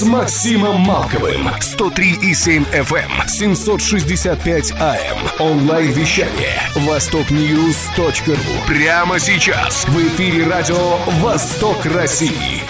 с Максимом Малковым. 103,7 FM, 765 AM. Онлайн-вещание. Востокньюз.ру. Прямо сейчас. В эфире радио «Восток России».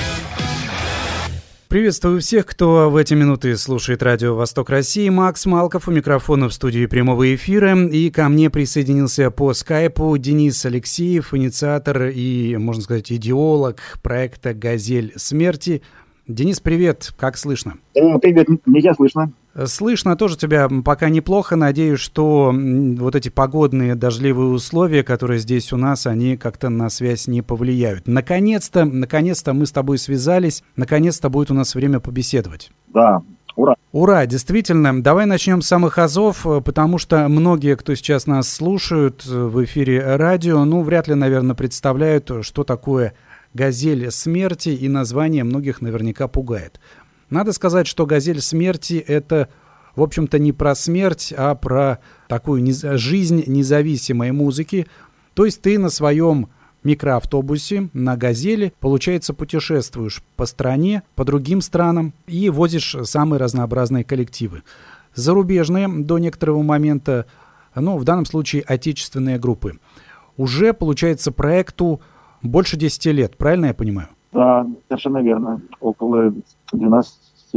Приветствую всех, кто в эти минуты слушает радио «Восток России». Макс Малков у микрофона в студии прямого эфира. И ко мне присоединился по скайпу Денис Алексеев, инициатор и, можно сказать, идеолог проекта «Газель смерти». Денис, привет, как слышно? Э, привет, меня слышно. Слышно тоже тебя пока неплохо. Надеюсь, что вот эти погодные дождливые условия, которые здесь у нас, они как-то на связь не повлияют. Наконец-то, наконец-то мы с тобой связались. Наконец-то будет у нас время побеседовать. Да, Ура! Ура, действительно. Давай начнем с самых азов, потому что многие, кто сейчас нас слушают в эфире радио, ну, вряд ли, наверное, представляют, что такое «Газель смерти», и название многих наверняка пугает. Надо сказать, что «Газель смерти» — это, в общем-то, не про смерть, а про такую низ... жизнь независимой музыки. То есть ты на своем микроавтобусе на «Газели», получается, путешествуешь по стране, по другим странам и возишь самые разнообразные коллективы. Зарубежные до некоторого момента, ну, в данном случае отечественные группы. Уже, получается, проекту больше 10 лет, правильно я понимаю? Да, совершенно верно. Около 12,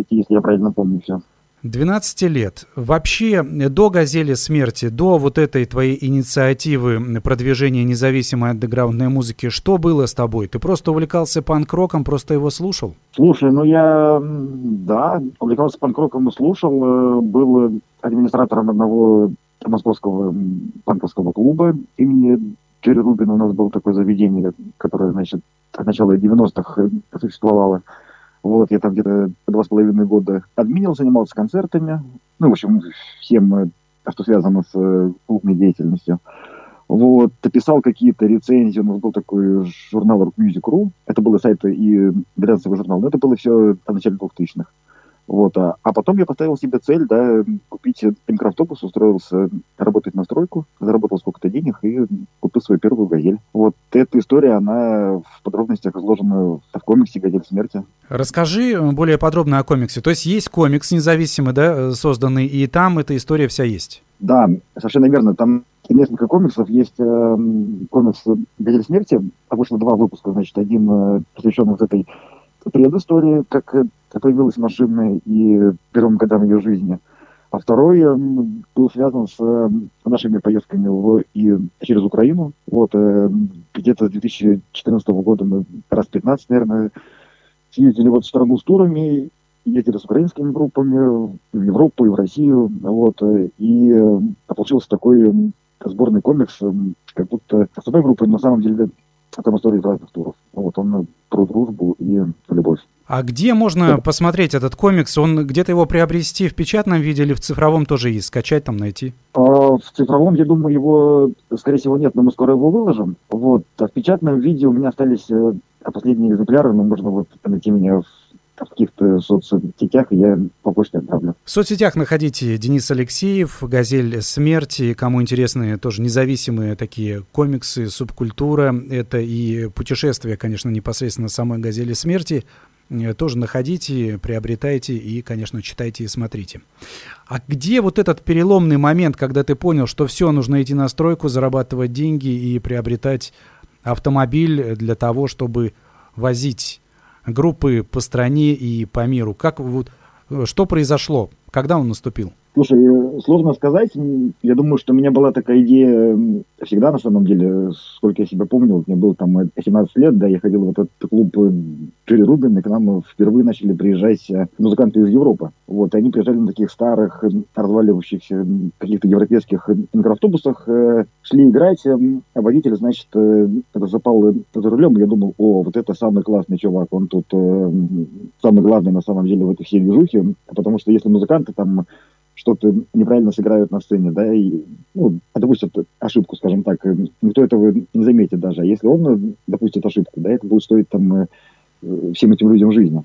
если я правильно помню все. 12 лет. Вообще, до «Газели смерти», до вот этой твоей инициативы продвижения независимой андеграундной музыки, что было с тобой? Ты просто увлекался панк-роком, просто его слушал? Слушай, ну я, да, увлекался панк-роком и слушал. Э, был администратором одного московского панковского клуба имени Кири Рубина у нас было такое заведение, которое, значит, от начала 90-х существовало. Вот, я там где-то два с половиной года админил, занимался концертами. Ну, в общем, всем, что связано с клубной деятельностью. Вот, писал какие-то рецензии, у нас был такой журнал Rock Music.ru. Это было сайт и глянцевый журнал, но это было все в начале 2000-х. Вот, а, а потом я поставил себе цель, да, купить микроавтобус, устроился работать на стройку, заработал сколько-то денег и купил свою первую «Газель». Вот эта история, она в подробностях изложена в комиксе «Газель смерти». Расскажи более подробно о комиксе. То есть есть комикс независимый, да, созданный, и там эта история вся есть? Да, совершенно верно. Там несколько комиксов. Есть э, комикс «Газель смерти». Вышло два выпуска, значит, один э, посвященный вот этой предыстории, как появилась машина и первым годам ее жизни. А второй был связан с э, нашими поездками в, и через Украину. Вот э, где-то с 2014 года мы раз 15, наверное, съездили вот в страну с турами, ездили с украинскими группами в Европу и в Россию. Вот, э, и получился такой сборный комикс, как будто с одной группой, на самом деле, там история из разных туров. Вот он про дружбу и любовь. А где можно посмотреть этот комикс? Он где-то его приобрести в печатном виде или в цифровом тоже есть? Скачать там, найти? А, в цифровом, я думаю, его, скорее всего, нет, но мы скоро его выложим. Вот. А в печатном виде у меня остались э, последние экземпляры, но можно вот найти меня в в каких-то соцсетях, я по почте отправлю. В соцсетях находите Денис Алексеев, «Газель смерти». Кому интересны тоже независимые такие комиксы, субкультура. Это и путешествия, конечно, непосредственно самой «Газели смерти». Э, тоже находите, приобретайте и, конечно, читайте и смотрите. А где вот этот переломный момент, когда ты понял, что все, нужно идти на стройку, зарабатывать деньги и приобретать автомобиль для того, чтобы возить группы по стране и по миру? Как вот, э, что произошло? Когда он наступил? Слушай, э, сложно сказать. Я думаю, что у меня была такая идея всегда, на самом деле, сколько я себя помню. Мне было там 17 лет, да, я ходил в этот клуб Джерри Рубин, и к нам впервые начали приезжать э, музыканты из Европы. Вот, и они приезжали на таких старых, разваливающихся каких-то европейских микроавтобусах, э, шли играть, а водитель, значит, запал за рулем, я думал, о, вот это самый классный чувак, он тут самый главный на самом деле в этой всей движухе, потому что если музыканты там что-то неправильно сыграют на сцене, да, и, ну, допустят ошибку, скажем так, никто этого не заметит даже. А если он допустит ошибку, да, это будет стоить там всем этим людям жизни.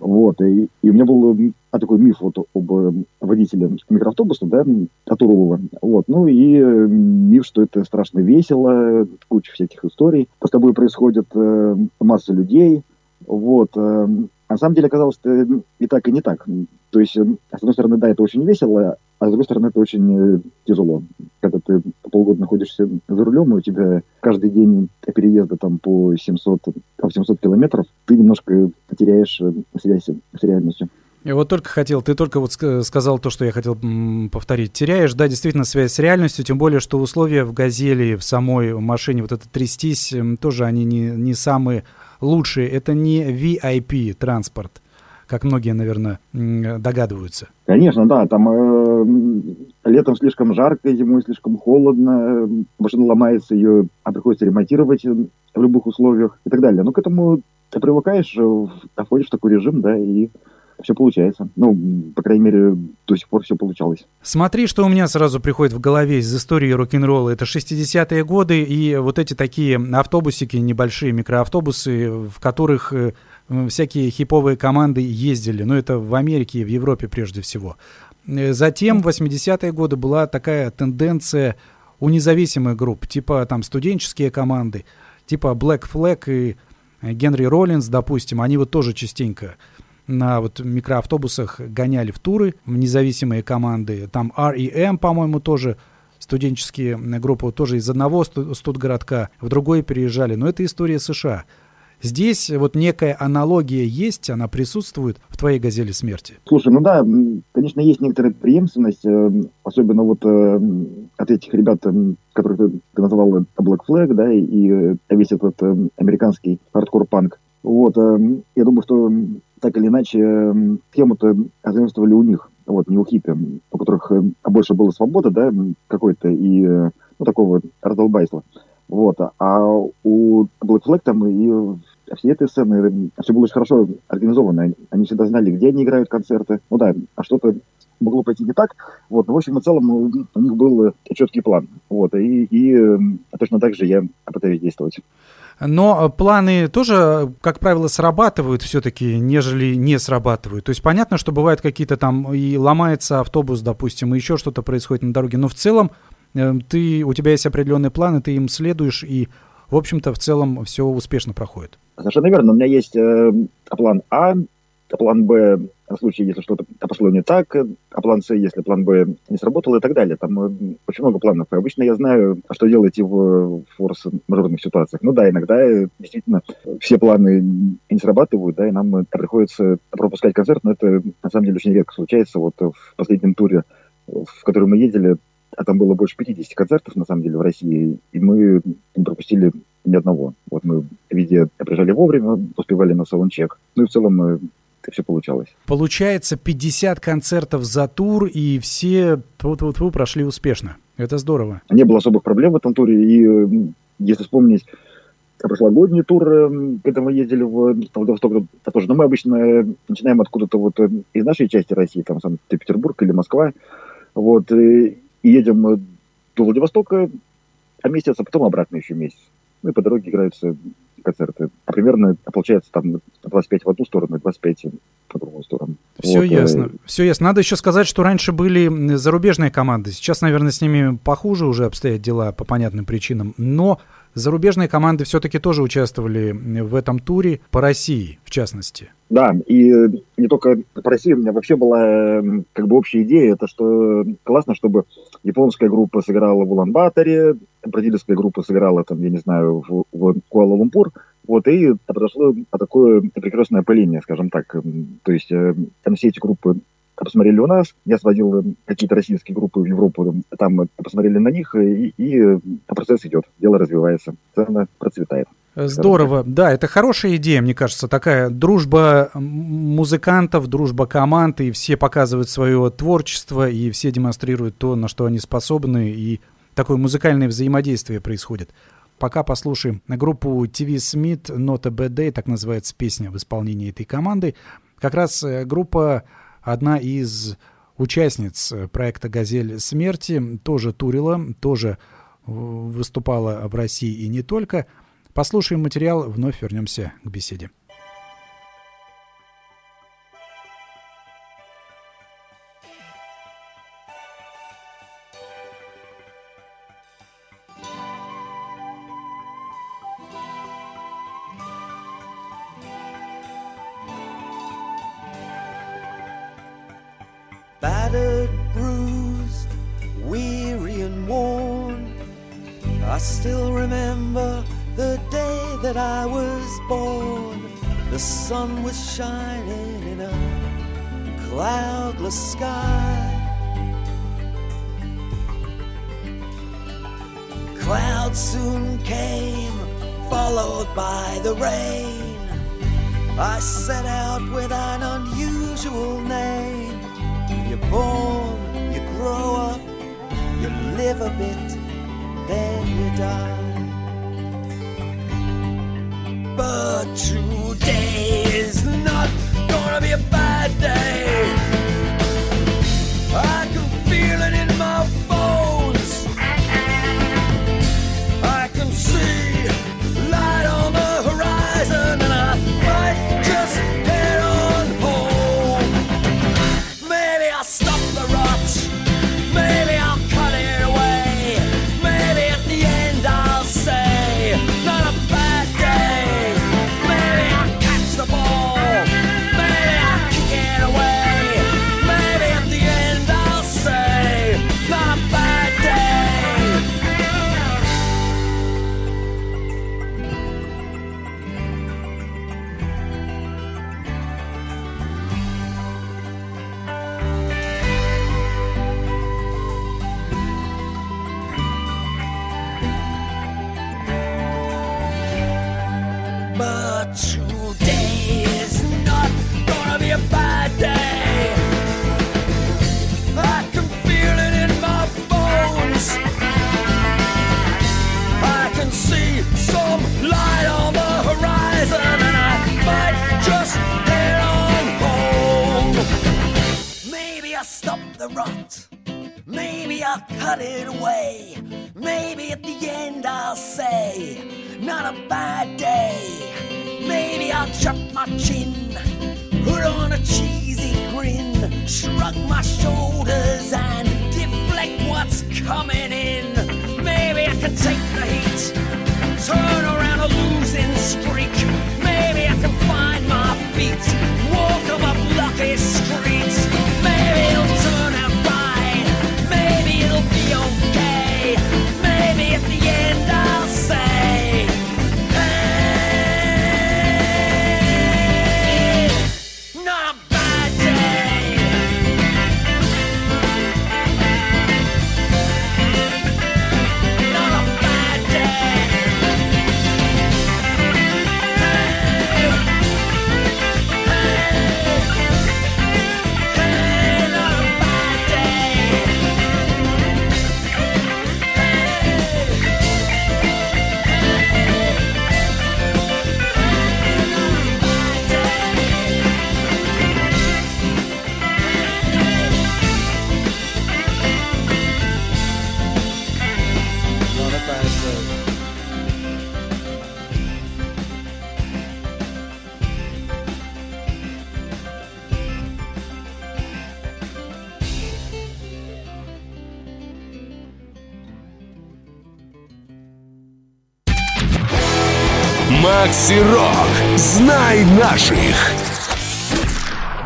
Вот, и, и у меня был а, такой миф вот об водителе микроавтобуса, да, от Урова. Вот, ну и миф, что это страшно весело, куча всяких историй. С тобой происходит э, масса людей, вот, э, на самом деле оказалось что и так, и не так. То есть, э, с одной стороны, да, это очень весело, а с другой стороны, это очень э, тяжело. Когда ты полгода находишься за рулем, и у тебя каждый день переезда там по 700, по 700 километров, ты немножко теряешь э, связь с реальностью. Я вот только хотел, ты только вот сказал то, что я хотел повторить. Теряешь, да, действительно, связь с реальностью, тем более, что условия в «Газели», в самой машине, вот это трястись, тоже они не, не самые лучшие. Это не VIP транспорт, как многие, наверное, догадываются. Конечно, да, там э, летом слишком жарко, зимой слишком холодно, машина ломается, ее а приходится ремонтировать в любых условиях и так далее. Но к этому ты привыкаешь, э, входишь в такой режим, да, и все получается. Ну, по крайней мере, до сих пор все получалось. Смотри, что у меня сразу приходит в голове из истории рок-н-ролла. Это 60-е годы и вот эти такие автобусики, небольшие микроавтобусы, в которых э, всякие хиповые команды ездили. Ну, это в Америке и в Европе прежде всего. Э, затем в 80-е годы была такая тенденция у независимых групп, типа там студенческие команды, типа Black Flag и Генри Роллинс, допустим, они вот тоже частенько на вот микроавтобусах гоняли в туры в независимые команды. Там R.E.M., по-моему, тоже студенческие группы тоже из одного студгородка в другой переезжали. Но это история США. Здесь вот некая аналогия есть, она присутствует в твоей «Газели смерти». Слушай, ну да, конечно, есть некоторая преемственность, э, особенно вот э, от этих ребят, э, которых ты, ты назвал Black Flag, да, и весь этот американский хардкор-панк. Вот, я думаю, что так или иначе схему-то заимствовали у них, вот, не у хиппи, у которых больше была свобода, да, какой-то, и, ну, такого раздолбайства. Вот, а у Black Flag там и все этой сцены, все было очень хорошо организовано. Они всегда знали, где они играют концерты. Ну да, а что-то могло пойти не так. Вот, но в общем и целом ну, у них был четкий план. Вот, и, и точно так же я пытаюсь действовать. Но планы тоже, как правило, срабатывают все-таки, нежели не срабатывают. То есть понятно, что бывают какие-то там и ломается автобус, допустим, и еще что-то происходит на дороге. Но в целом э, ты, у тебя есть определенные планы, ты им следуешь, и, в общем-то, в целом все успешно проходит. Совершенно верно. У меня есть э, план А, план Б в случае, если что-то пошло не так, а план С, если план Б не сработал и так далее. Там э, очень много планов. И обычно я знаю, что делать в форс-мажорных ситуациях. Ну да, иногда э, действительно все планы не срабатывают, да, и нам э, приходится пропускать концерт, но это на самом деле очень редко случается. Вот в последнем туре, в который мы ездили, а там было больше 50 концертов, на самом деле, в России, и мы не пропустили ни одного. Вот мы везде приезжали вовремя, успевали на саундчек. Ну и в целом мы это все получалось. Получается 50 концертов за тур, и все вот вот вы прошли успешно. Это здорово. Не было особых проблем в этом туре, и если вспомнить прошлогодний тур, когда мы ездили в Владивосток, это тоже, но мы обычно начинаем откуда-то вот из нашей части России, там Санкт-Петербург или Москва, вот, и едем до Владивостока, а месяц, а потом обратно еще месяц. Ну и по дороге играются концерты. А примерно получается там 25 в одну сторону и 25 в другую сторону. Все вот, ясно. Э... Все ясно. Надо еще сказать, что раньше были зарубежные команды. Сейчас, наверное, с ними похуже уже обстоят дела по понятным причинам. Но зарубежные команды все-таки тоже участвовали в этом туре по России, в частности. Да, и не только по России, у меня вообще была как бы общая идея, это что классно, чтобы японская группа сыграла в Улан-Баторе, бразильская группа сыграла там, я не знаю, в, в Куала-Лумпур, вот, и произошло такое прекрасное опыление, скажем так. То есть э, там все эти группы посмотрели у нас, я сводил какие-то российские группы в Европу, там посмотрели на них, и, и процесс идет, дело развивается, цена процветает. Здорово, да, это хорошая идея, мне кажется, такая дружба музыкантов, дружба команд, и все показывают свое творчество, и все демонстрируют то, на что они способны, и такое музыкальное взаимодействие происходит. Пока послушаем группу TV Smith Not a Bad Day, так называется песня в исполнении этой команды. Как раз э, группа одна из участниц проекта «Газель смерти», тоже турила, тоже выступала в России и не только. Послушаем материал, вновь вернемся к беседе. Still remember the day that I was born. The sun was shining in a cloudless sky. Clouds soon came, followed by the rain. I set out with an unusual name. You're born, you grow up, you live a bit, die. But today is not gonna be a bad day. It away. Maybe at the end I'll say, not a bad day. Maybe I'll chuck my chin, put on a cheesy grin, shrug my shoulders and deflect what's coming in. Maybe I can take the heat, turn around a losing streak. Макси Рок. Знай наших.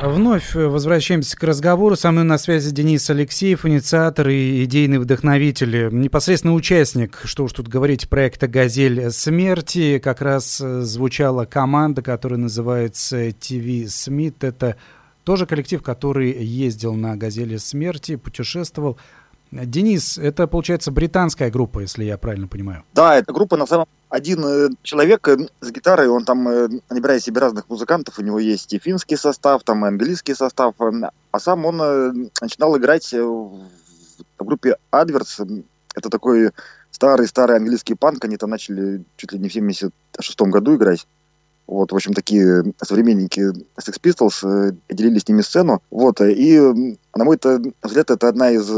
Вновь возвращаемся к разговору. Со мной на связи Денис Алексеев, инициатор и идейный вдохновитель, непосредственно участник, что уж тут говорить, проекта «Газель смерти». Как раз э, звучала команда, которая называется «ТВ Смит». Это тоже коллектив, который ездил на «Газели смерти», путешествовал. Денис, это, получается, британская группа, если я правильно понимаю. Да, эта группа на самом один э, человек э, с гитарой, он там э, набирает себе разных музыкантов, у него есть и финский состав, там и английский состав, э, а сам он начинал играть в в группе Adverts, это такой старый-старый английский панк, они там начали чуть ли не в 76 году играть. Вот, в общем, такие современники Sex Pistols делили с ними сцену. Вот, и, на мой взгляд, это одна из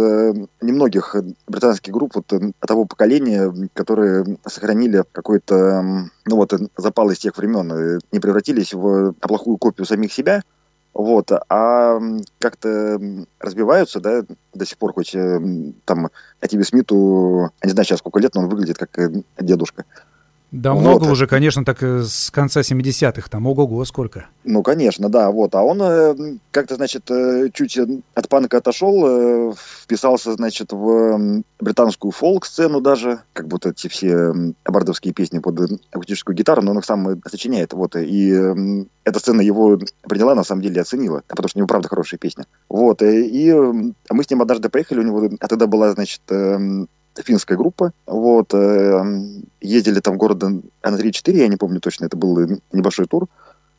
немногих британских групп вот того поколения, которые сохранили какой-то, ну вот, запал из тех времен, не превратились в плохую копию самих себя, вот, а как-то разбиваются, да, до сих пор, хоть там Атиби Смиту, не знаю сейчас сколько лет, но он выглядит как э, дедушка. Да вот. много уже, конечно, так э, с конца 70-х, там ого-го сколько. Ну, конечно, да, вот. А он э, как-то, значит, э, чуть от панка отошел, вписался, значит, в британскую фолк-сцену даже, как будто эти все бардовские песни под акустическую гитару, но он их сам сочиняет, вот. И эта сцена его приняла, на самом деле, оценила, потому что у него, правда, хорошая песня. Вот, и мы с ним однажды поехали, у него а тогда была, значит, финская группа. Вот, э, ездили там города на 3-4, я не помню точно, это был небольшой тур.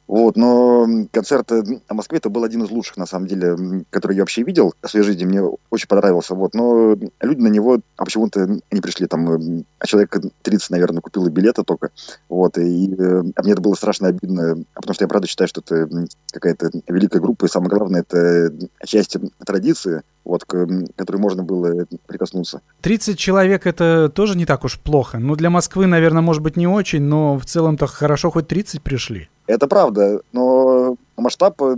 Вот, но концерт в Москве это был один из лучших, на самом деле, который я вообще видел в своей жизни. Мне очень понравился. Вот, но люди на него а почему-то не пришли. Там а человек 30, наверное, купил билеты только. Вот, и а мне это было страшно обидно, потому что я правда считаю, что это какая-то великая группа, и самое главное, это часть традиции, вот, к которой можно было прикоснуться. 30 человек это тоже не так уж плохо. Ну, для Москвы, наверное, может быть, не очень, но в целом-то хорошо хоть 30 пришли. Это правда, но масштаб э,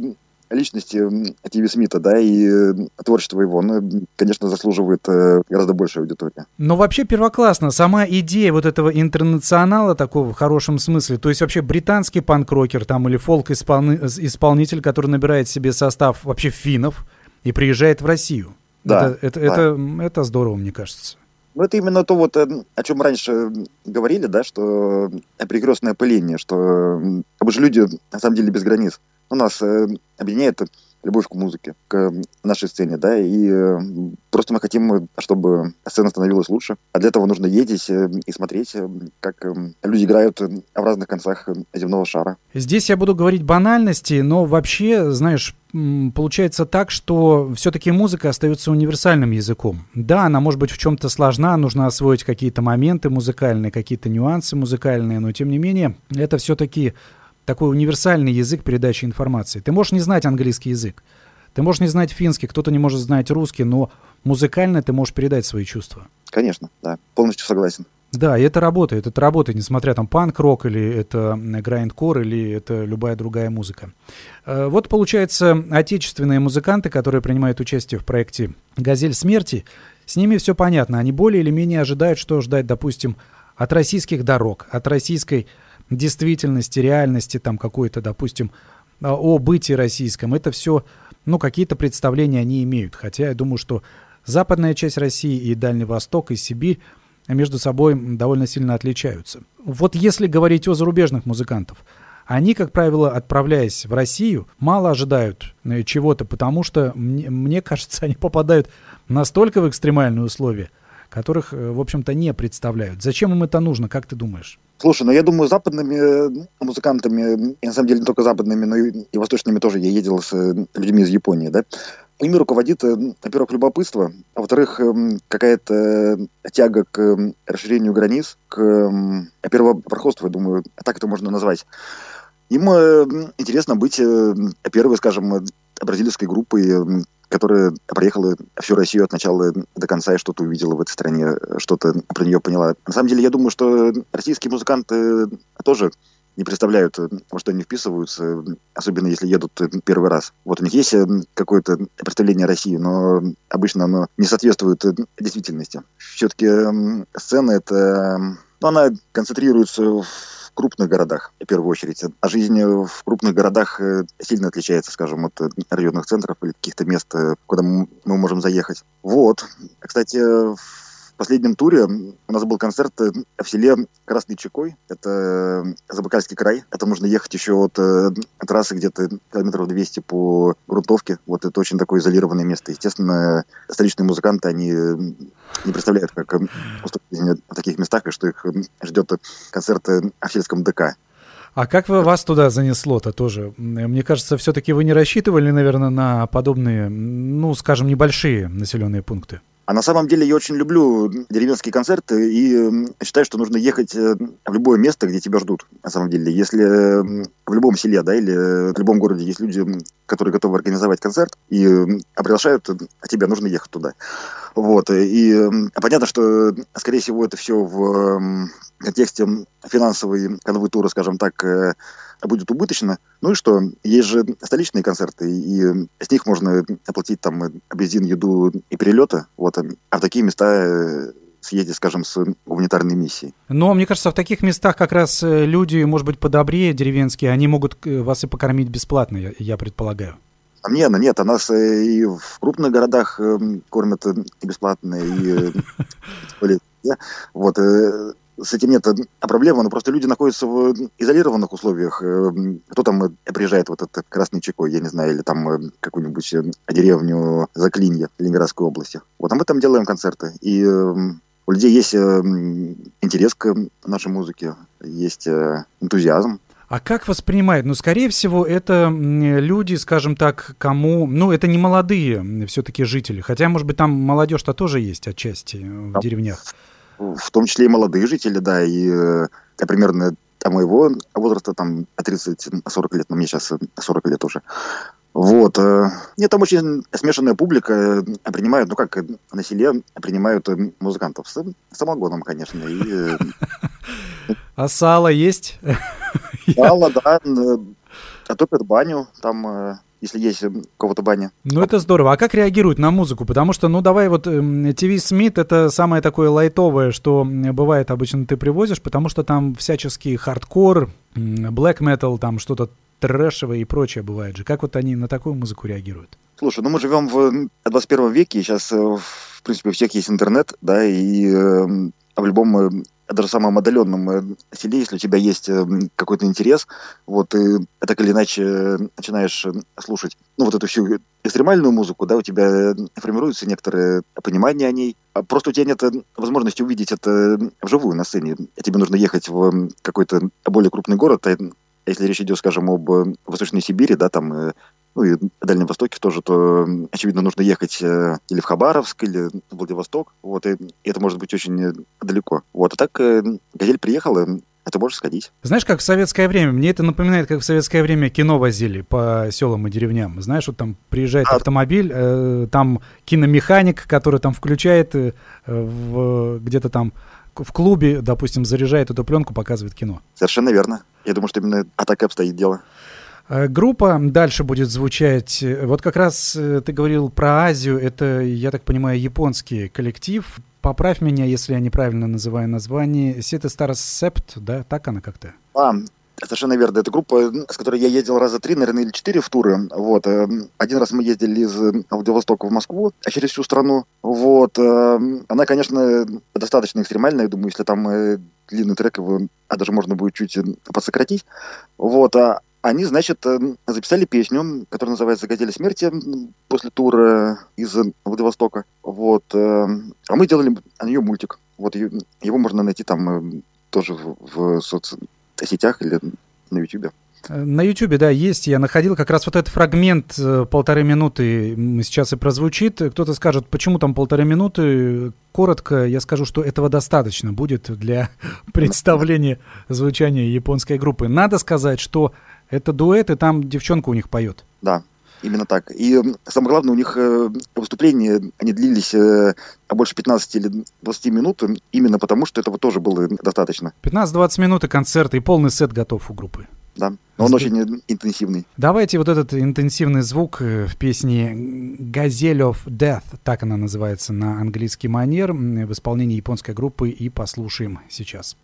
личности Тиви Смита, да, и э, творчество его, ну, конечно, заслуживает э, гораздо большей аудитории. Но вообще первоклассно. Сама идея вот этого интернационала такого в хорошем смысле, то есть вообще британский панк-рокер там или фолк-исполнитель, который набирает себе состав вообще финнов и приезжает в Россию. Да, это, это, да. это, это здорово, мне кажется. Ну, это именно то, вот, о чем раньше говорили, да, что перекрестное пыление, что мы же люди, на самом деле, без границ. У нас э, объединяет любовь к музыке, к нашей сцене, да, и э, просто мы хотим, чтобы сцена становилась лучше. А для этого нужно ездить э, и смотреть, э, как люди играют в разных концах земного шара. Здесь я буду говорить банальности, но вообще, знаешь, получается так, что все-таки музыка остается универсальным языком. Да, она может быть в чем-то сложна, нужно освоить какие-то моменты музыкальные, какие-то нюансы музыкальные, но тем не менее это все-таки такой универсальный язык передачи информации. Ты можешь не знать английский язык, ты можешь не знать финский, кто-то не может знать русский, но музыкально ты можешь передать свои чувства. Конечно, да, полностью согласен. Да, и это работает, это работает, несмотря там панк-рок или это грайнд-кор или это любая другая музыка. Э, вот получается, отечественные музыканты, которые принимают участие в проекте «Газель смерти», с ними все понятно, они более или менее ожидают, что ждать, допустим, от российских дорог, от российской действительности, реальности там какой-то, допустим, а, о бытии российском. Это все, ну, какие-то представления они имеют. Хотя я думаю, что западная часть России и Дальний Восток, и Сибирь между собой довольно сильно отличаются. Вот если говорить о зарубежных музыкантов, они, как правило, отправляясь в Россию, мало ожидают э, чего-то, потому что, мне, мне кажется, они попадают настолько в экстремальные условия, которых, э, в общем-то, не представляют. Зачем им это нужно, как ты думаешь? Слушай, ну я думаю, западными э, музыкантами, и на самом деле не только западными, но и, и восточными тоже я ездил с людьми из Японии, да, ими руководит, во-первых, любопытство, а во-вторых, какая-то тяга к расширению границ, к первопроходству, я думаю, так это можно назвать. Им интересно быть первой, скажем, бразильской группой, которая проехала всю Россию от начала до конца и что-то увидела в этой стране, что-то про нее поняла. На самом деле, я думаю, что российские музыканты тоже не представляют, во что они вписываются, особенно если едут первый раз. Вот у них есть какое-то представление о России, но обычно оно не соответствует действительности. Все-таки сцена это... Ну, она концентрируется в крупных городах, в первую очередь. А жизнь в крупных городах э, сильно отличается, скажем, от э, районных центров или каких-то мест, э, куда мы можем заехать. Вот. Кстати, в последнем туре у нас был концерт в селе Красный Чекой. Это Забайкальский край. Это можно ехать еще от, от трассы где-то километров 200 по грунтовке. Вот это очень такое изолированное место. Естественно, столичные музыканты, они не представляют, как в таких местах, и что их ждет концерт в сельском ДК. А как вы вас туда занесло-то тоже? Мне кажется, все-таки вы не рассчитывали, наверное, на подобные, ну, скажем, небольшие населенные пункты. А на самом деле я очень люблю деревенские концерты и считаю, что нужно ехать э, в любое место, где тебя ждут, на самом деле. Если в любом селе, да, или в любом городе есть люди, которые готовы организовать концерт и приглашают тебя, нужно ехать туда. Вот. И понятно, что, скорее всего, это все в контексте финансовой канвы тура, скажем так, э, будет убыточно. Ну и что? Есть же столичные концерты, и с них можно оплатить там бензин, еду и перелеты. Вот. А в такие места э, съездить, скажем, с гуманитарной миссией. Но мне кажется, в таких местах как раз э, люди, может быть, подобрее деревенские, они могут э, вас и покормить бесплатно, я, я предполагаю. Нет, нет, а нас и в крупных городах кормят бесплатно, и вот с этим нет проблемы, но просто люди находятся в изолированных условиях. Э, кто там э, приезжает вот этот Красный Чекой, я не знаю, или там э, какую-нибудь деревню Заклинье Ленинградской области. Вот а мы там делаем концерты. И у людей есть интерес к нашей музыке, есть энтузиазм. А как воспринимают? Ну, скорее всего, это люди, скажем так, кому... Ну, это не молодые все-таки жители. Хотя, может быть, там молодежь-то тоже есть отчасти в деревнях в том числе и молодые жители, да, и я э, примерно а моего возраста, там, 30-40 лет, но мне сейчас 40 лет уже. Вот. Э, нет, там очень смешанная публика. Э, принимают, ну как, на селе принимают музыкантов с самогоном, конечно. И... А сало есть? Сало, да. Готовят баню, там если есть у кого-то баня. Ну, это здорово. А как реагируют на музыку? Потому что, ну, давай вот TV Smith это самое такое лайтовое, что бывает обычно ты привозишь, потому что там всяческий хардкор, блэк метал, там что-то трэшевое и прочее бывает же. Как вот они на такую музыку реагируют? Слушай, ну мы живем в 21 веке, сейчас, э, в принципе, у всех есть интернет, да, и э, в любом э, даже самом отдаленном э, селе, если у тебя есть э, какой-то интерес, вот ты так или иначе начинаешь слушать, ну, вот эту всю экстремальную музыку, да, у тебя формируется некоторое понимание о ней, а просто у тебя нет возможности увидеть это вживую на сцене. Тебе нужно ехать в какой-то более крупный город, а если речь идет, скажем, об Восточной Сибири, да, там ну и на Дальнем Востоке тоже, то, очевидно, нужно ехать э, или в Хабаровск, или в Владивосток, вот, и, это может быть очень далеко. Вот, а так э, «Газель» приехала, это можешь сходить. Знаешь, как в советское время, мне это напоминает, как в советское время кино возили по селам и деревням. Знаешь, вот там приезжает а... автомобиль, э, там киномеханик, который там включает э, в, где-то там в клубе, допустим, заряжает эту пленку, показывает кино. Совершенно верно. Я думаю, что именно а так и обстоит дело. Э, группа дальше будет звучать. Вот как раз э, ты говорил про Азию. Это, я так понимаю, японский коллектив. Поправь меня, если я неправильно называю название. Сета Старос Септ, да? Так она как-то? А, Совершенно верно. Это группа, с которой я ездил раза три, наверное, или четыре в туры. Вот. Э, один раз мы ездили из Владивостока в Москву, а через всю страну. Вот. Она, конечно, достаточно экстремальная, я думаю, если там длинный трек, его а даже можно будет чуть подсократить. Вот. А они, значит, э, записали песню, которая называется «Газели смерти» после тура из Владивостока. Вот. Э, а мы делали о нее мультик. Вот его можно найти там э, тоже в, в соцсетях или на YouTube. На Ютубе, да, есть. Я находил как раз вот этот фрагмент полторы минуты сейчас и прозвучит. Кто-то скажет, почему там полторы минуты? Коротко я скажу, что этого достаточно будет для представления звучания японской группы. Надо сказать, что это дуэт, и там девчонка у них поет. Да, именно так. И самое главное, у них э, выступления, они длились э, больше 15 или 20 минут, именно потому, что этого тоже было достаточно. 15-20 минут и концерт, и полный сет готов у группы. Да, но он Сб... очень интенсивный. Давайте вот этот интенсивный звук э, в песне «Gazelle of Death», так она называется на английский манер, в исполнении японской группы, и послушаем сейчас.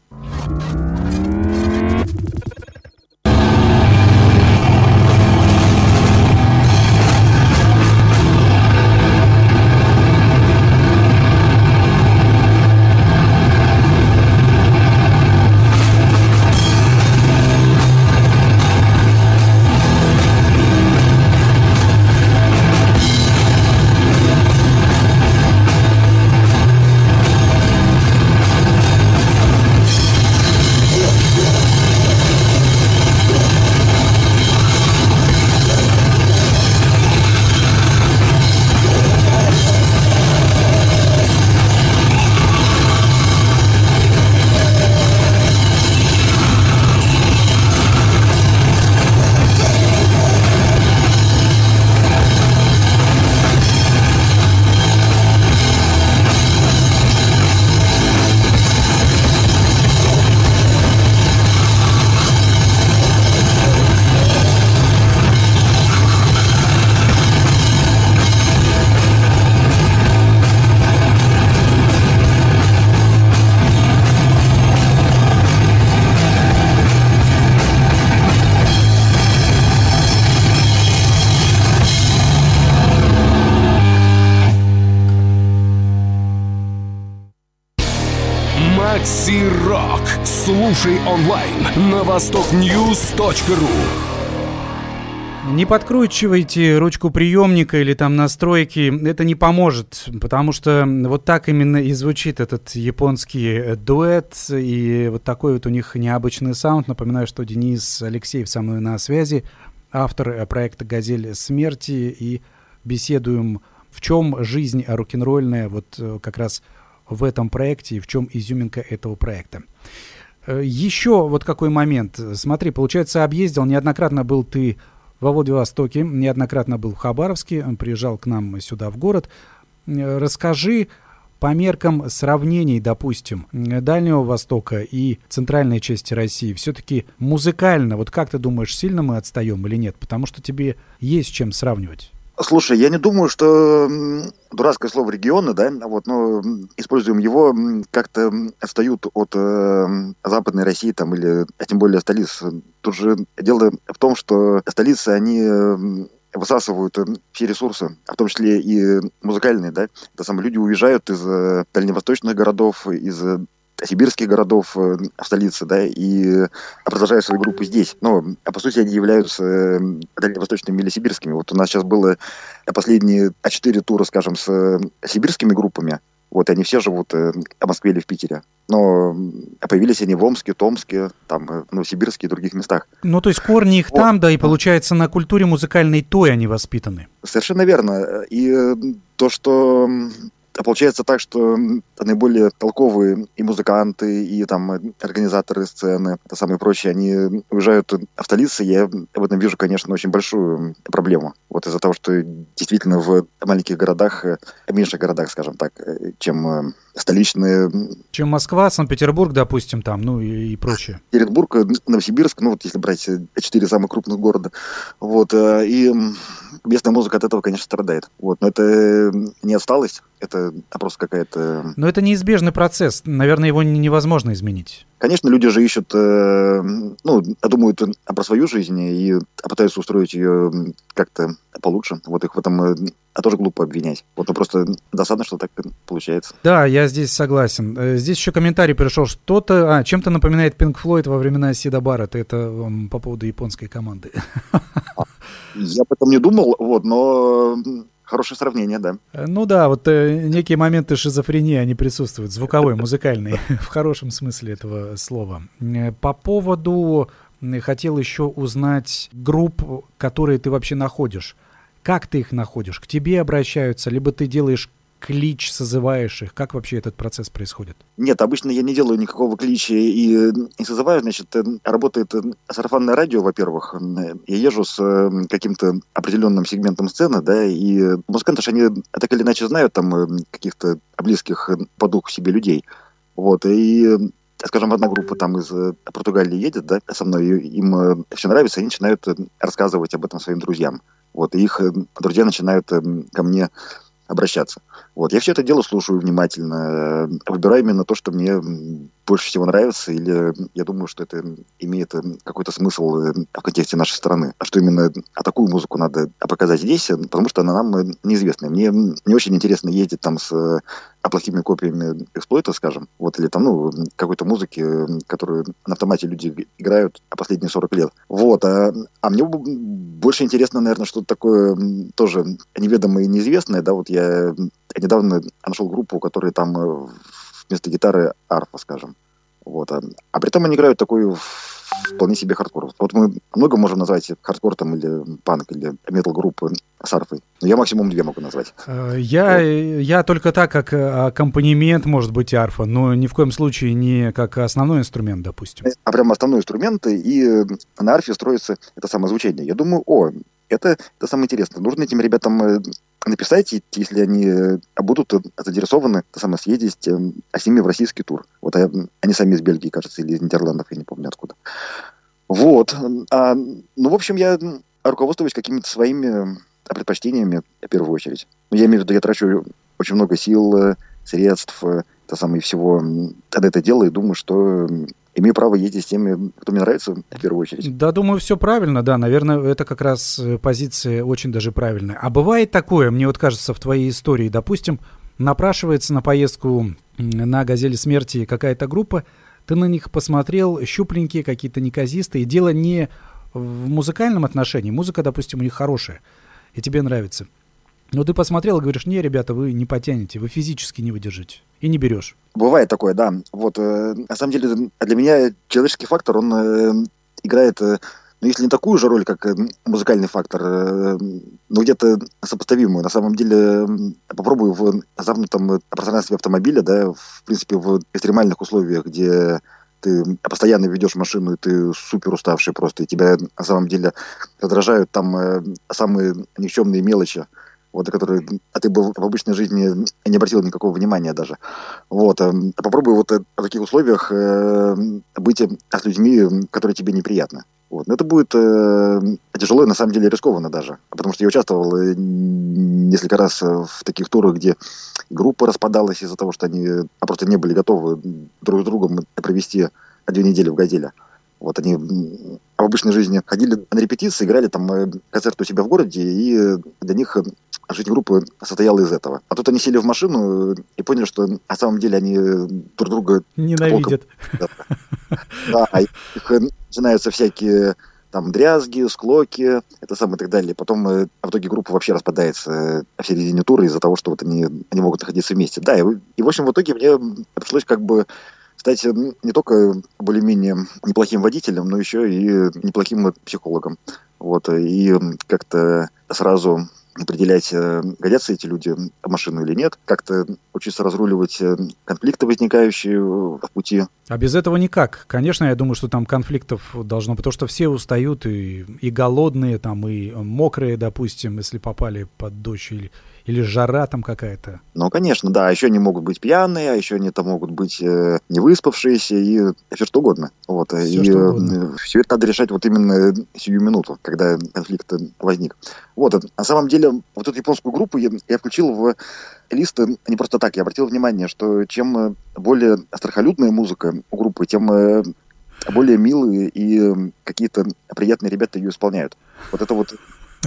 Макси Рок. Слушай онлайн на востокньюз.ру. Не подкручивайте ручку приемника или там настройки, это не поможет, потому что вот так именно и звучит этот японский дуэт, и вот такой вот у них необычный саунд. Напоминаю, что Денис Алексеев со мной на связи, автор проекта «Газель смерти», и беседуем, в чем жизнь рок-н-ролльная вот э, как раз в этом проекте и в чем изюминка этого проекта. Э, Еще вот какой момент. Смотри, получается, объездил, неоднократно был ты во Владивостоке, неоднократно был в Хабаровске, приезжал к нам сюда в город. Э, Расскажи по меркам сравнений, допустим, Дальнего Востока и центральной части России, все-таки музыкально, вот как ты думаешь, сильно мы отстаем или нет? Потому что тебе есть чем сравнивать. Слушай, я не думаю, что дурацкое слово регионы, да, вот, но используем его, как-то отстают от э, Западной России там или, а тем более столиц. Тут же дело в том, что столицы, они м, высасывают э, все ресурсы, в том числе и музыкальные, да. Это самое, люди уезжают из э, дальневосточных городов, из э, сибирских городов э, в столице, да, и продолжают свои группы здесь. Но, а по сути, они являются э, дальневосточными или сибирскими. Вот у нас сейчас было последние четыре тура, скажем, с э, сибирскими группами. Вот, и они все живут э, в Москве или в Питере. Но появились они в Омске, Томске, там, э, ну, Сибирске и других местах. Ну, то есть корни их Вот. там, да, и получается на культуре музыкальной той они воспитаны. Совершенно верно. И э, то, что получается так, что наиболее толковые и музыканты, и там э, организаторы сцены, это самые прочие, они уезжают в столицы, я в этом вижу, конечно, очень большую проблему. Вот из-за того, что действительно в маленьких городах, э, меньших городах, скажем так, э, чем столичные Чем Москва, Санкт-Петербург, допустим, там, ну и, и прочее. Екатеринбург, э, Новосибирск, ну вот если брать э, четыре самых крупных города, вот, э, и местная музыка от этого, конечно, страдает, вот, но это не отсталость, это просто какая-то... Но это неизбежный процесс, наверное, его не- невозможно изменить. Конечно, люди же ищут, э, ну, думают про свою жизнь и пытаются устроить ее как-то получше, вот их в этом э, а тоже глупо обвинять, вот, ну, просто досадно, что так получается. Да, я здесь согласен. Э, Здесь еще комментарий пришел, что-то, а, чем-то напоминает Пинк Флойд во времена Сида Баррета. Это по поводу японской команды. Я об этом не думал, вот, но хорошее сравнение, да. Э, Ну да, вот э, некие моменты шизофрении, они присутствуют, звуковой, музыкальный, в хорошем смысле этого слова. Э, По поводу, хотел еще узнать групп, которые ты вообще находишь. Как ты их находишь? К тебе обращаются, либо ты делаешь клич, созываешь их? Как вообще этот процесс происходит? Нет, обычно я не делаю никакого клича и не созываю, значит, э, работает э, сарафанное радио, во-первых. Э, Я езжу с каким-то определенным сегментом сцены, да, и музыканты же, они так или иначе знают там каких-то близких по духу себе людей. Вот, и скажем, одна группа там из Португалии едет, да, со мной, им все нравится, они начинают рассказывать об этом своим друзьям. Вот, и их друзья начинают ко мне обращаться. Вот, я все это дело слушаю внимательно, э, выбираю именно то, что мне больше всего нравится, или я думаю, что это имеет э, какой-то смысл э, в контексте нашей страны. А что именно а такую музыку надо показать здесь, э, потому что она нам э, неизвестна. Мне не очень интересно ездить там с э, а плохими копиями Exploited, скажем, вот, или там, ну, какой-то музыки, э, которую на автомате люди играют а последние 40 лет. Вот, а, а мне больше интересно, наверное, что-то такое тоже неведомое и неизвестное, да, вот я недавно нашел группу, у которой там э, вместо гитары арфа, скажем. Вот, а, а при этом они играют такой в- вполне себе хардкор. Вот мы много можем назвать хардкор там или панк или метал группы с арфой. Но я максимум две могу назвать. Э, Я, я только так, как э, аккомпанемент, может быть, арфа, но ни в коем случае не как основной инструмент, допустим. а прям основной инструмент, и э, на арфе строится это самое звучание. Я думаю, о, это, это самое интересное. Нужно этим ребятам написать, и если они э, будут э, заинтересованы, самое съездить э, а с ними в российский тур. Вот а, они сами из Бельгии, кажется, или из Нидерландов, я не помню откуда. Вот. А, ну, в общем, я руководствуюсь какими-то своими предпочтениями в первую очередь. Ну, Я имею в виду, я трачу очень много сил, средств, это самое всего на это дело, и думаю, что имею право ездить с теми, кто мне нравится в первую очередь. Да, думаю, все правильно, да, наверное, это как раз э, позиция очень даже правильная. А бывает такое, мне вот кажется, в твоей истории, допустим, напрашивается на поездку на «Газели смерти» какая-то группа, ты на них посмотрел, щупленькие какие-то неказистые. Дело не в музыкальном отношении. Музыка, допустим, у них хорошая, и тебе нравится. Но ты посмотрел и говоришь, не, ребята, вы не потянете, вы физически не выдержите. И не берешь. Бывает такое, да. Вот, э, на самом деле, для меня человеческий фактор, он э, играет, э, ну, если не такую же роль, как э, музыкальный фактор, э, но где-то сопоставимую. На самом деле, э, попробую в замкнутом пространстве автомобиля, да, в принципе, в экстремальных условиях, где ты постоянно ведешь машину, и ты супер уставший просто, и тебя на самом деле раздражают там э, самые никчемные мелочи, вот, которые а ты бы в обычной жизни не обратил никакого внимания даже. Вот, э, попробуй вот э, в таких условиях э, быть с людьми, которые тебе неприятны. Вот. Но это будет э, тяжело и на самом деле рискованно даже. Потому что я участвовал э, несколько раз в таких турах, где группа распадалась из-за того, что они а просто не были готовы друг с другом провести две недели в «Газеле». Вот они в обычной жизни ходили на репетиции, играли там э, концерт у себя в городе, и для них жизнь группы состояла из этого. А тут они сели в машину и поняли, что на самом деле они друг друга... Ненавидят. Да, а их начинаются всякие там дрязги, склоки, это самое и так далее. Потом э, в итоге группа вообще распадается э, в середине тура из-за того, что вот они, они могут находиться вместе. Да, и, и в общем в итоге мне пришлось как бы стать не только более-менее неплохим водителем, но еще и неплохим психологом. Вот, и как-то сразу определять, э, годятся эти люди в машину или нет, как-то учиться разруливать э, конфликты, возникающие в пути. А без этого никак. Конечно, я думаю, что там конфликтов должно быть, потому что все устают и, и голодные, там, и мокрые, допустим, если попали под дождь или, или жара там какая-то. Ну, конечно, да. Еще они могут быть пьяные, а еще они там могут быть э, не выспавшиеся и все что угодно. Вот. Все, и что угодно. все это надо решать вот именно сию минуту, когда конфликт возник. Вот. На самом деле, вот эту японскую группу я, я включил в лист не просто так. Я обратил внимание, что чем более страхолюдная музыка у группы, тем э, более милые и какие-то приятные ребята ее исполняют. Вот это вот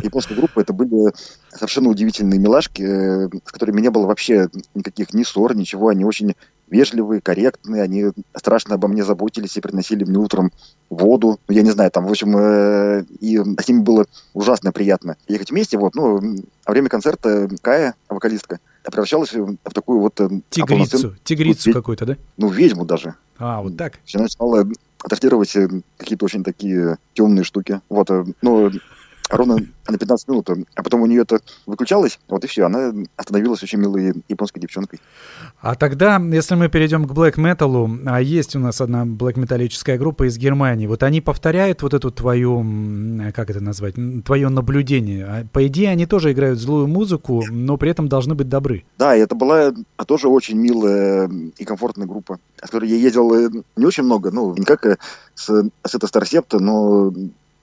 японской группы это были совершенно удивительные милашки, э, с которыми не было вообще никаких ни ссор, ничего. Они очень вежливые, корректные, они страшно обо мне заботились и приносили мне утром воду. Ну, я не знаю, там, в общем, э, и с ними было ужасно приятно ехать вместе. Вот, ну, во время концерта Кая, вокалистка, превращалась в такую вот... Э, тигрицу, тигрицу какую-то, да? Ну, ведьму даже. А, вот так? Она начинала транслировать какие-то очень такие темные штуки. Вот, ну, ровно на 15 минут, а потом у нее это выключалось, вот и все, она остановилась очень милой японской девчонкой. А тогда, если мы перейдем к блэк металлу, а есть у нас одна блэк металлическая группа из Германии, вот они повторяют вот эту твою, как это назвать, твое наблюдение. А, по идее, они тоже играют злую музыку, но при этом должны быть добры. Да, и это была тоже очень милая и комфортная группа, с которой я ездил э, не очень много, ну, не как э, с, с это Старсепта, но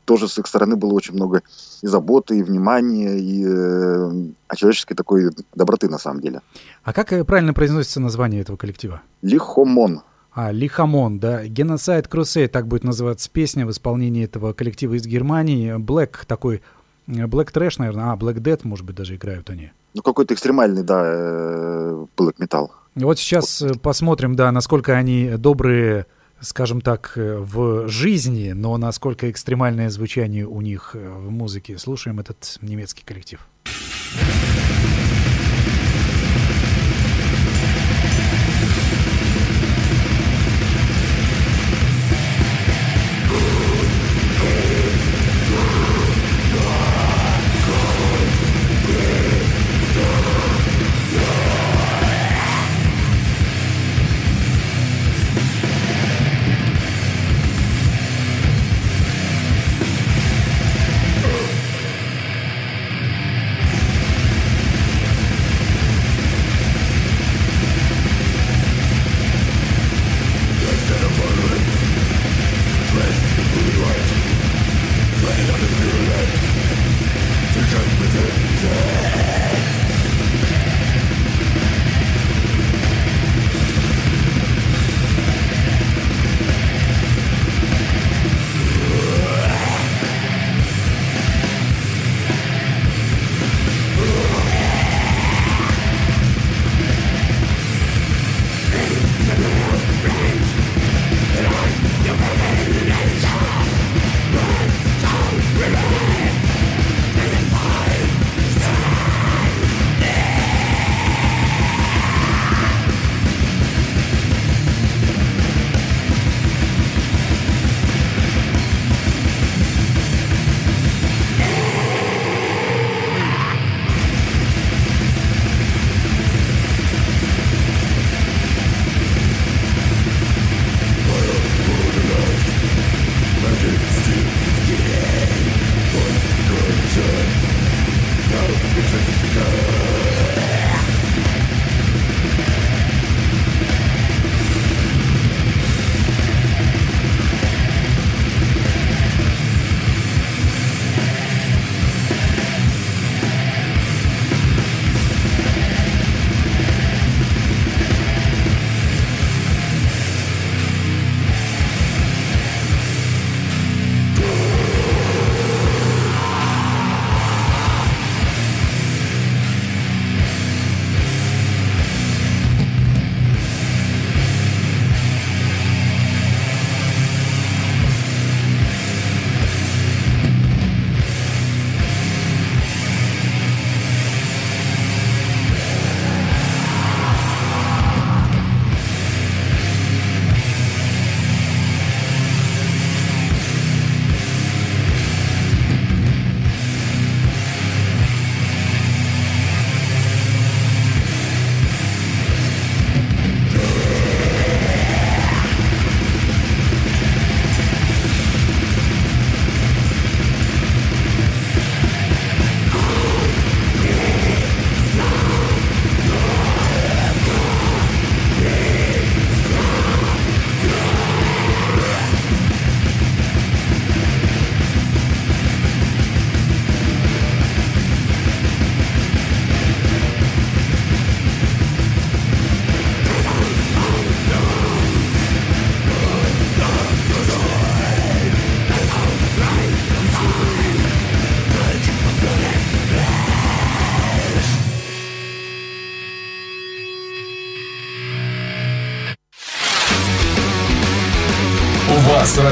тоже с их стороны было очень много и заботы, и внимания, и э, человеческой такой доброты на самом деле. А как э, правильно произносится название этого коллектива? Лихомон. А, Лихомон, да. Геноцид Crusade, так будет называться песня в исполнении этого коллектива из Германии. Black такой, э, Black Trash, наверное, а, Black Death, может быть, даже играют они. Ну, какой-то экстремальный, да, э, Black Metal. Вот сейчас посмотрим, да, насколько они добрые скажем так, э, в жизни, но насколько экстремальное звучание у них э, в музыке. Слушаем этот немецкий коллектив.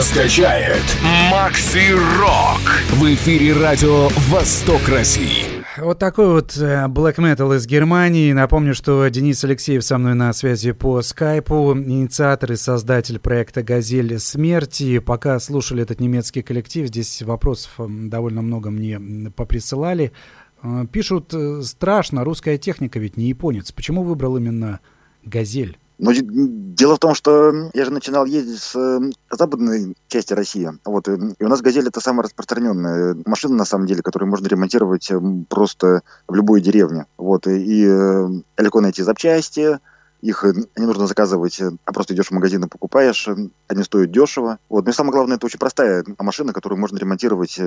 Раскачает Макси Рок в эфире радио «Восток России». Вот такой вот э, black metal из Германии. Напомню, что Денис Алексеев со мной на связи по скайпу, инициатор и создатель проекта «Газель смерти». Пока слушали этот немецкий коллектив, здесь вопросов довольно много мне поприсылали. Э, пишут, э, страшно, русская техника ведь не японец. Почему выбрал именно «Газель»? Но дело в том, что я же начинал ездить с западной части России. Вот, и у нас «Газель» — это самая распространенная машина, на самом деле, которую можно ремонтировать просто в любой деревне. Вот, и легко найти запчасти, их не нужно заказывать, а просто идешь в магазин и покупаешь. Они стоят дешево. Вот. Но и самое главное, это очень простая машина, которую можно ремонтировать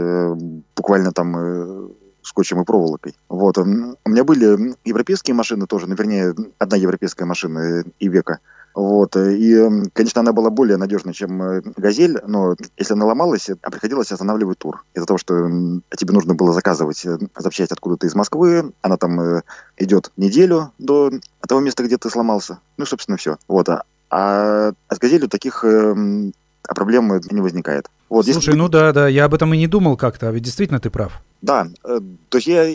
буквально там скотчем и проволокой. Вот. У меня были европейские машины тоже, ну, вернее, одна европейская машина и века. Вот. И, конечно, она была более надежной, чем э, «Газель», но если она ломалась, а приходилось останавливать тур. Из-за того, что тебе нужно было заказывать э, запчасть откуда-то из Москвы, она там э, идет неделю до того места, где ты сломался. Ну, собственно, все. Вот. А, а с «Газелью» таких проблем не возникает. Вот, Слушай, если... ну да, да, я об этом и не думал как-то, а ведь действительно ты прав. Да, э, то есть я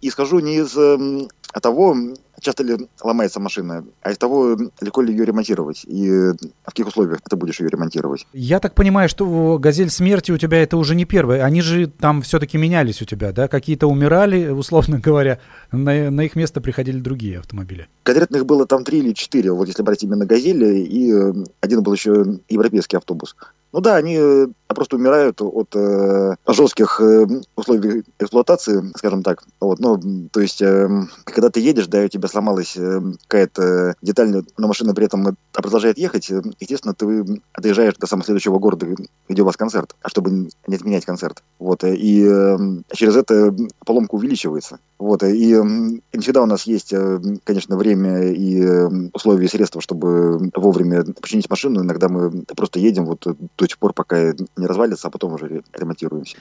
исхожу не из э, того, часто ли ломается машина, а из того, легко ли ее ремонтировать и в каких условиях ты будешь ее ремонтировать. Я так понимаю, что «Газель смерти» у тебя это уже не первый. Они же там все-таки менялись у тебя, да? Какие-то умирали, условно говоря, на, на их место приходили другие автомобили. Конкретно их было там три или четыре, вот если брать именно «Газели», и э, один был еще европейский автобус. Ну да, они э, просто умирают от э, жестких э, условий эксплуатации, скажем так. Вот, ну, то есть, э, когда ты едешь, да, у тебя сломалась э, какая-то деталь, но машина при этом продолжает ехать, э, естественно, ты доезжаешь до самого следующего города, где у вас концерт, а чтобы не отменять концерт. Вот, э, и э, через это поломка увеличивается. Вот, и, и не всегда у нас есть, конечно, время и условия и средства, чтобы вовремя починить машину. Иногда мы просто едем вот до тех пор, пока не развалится, а потом уже ремонтируемся.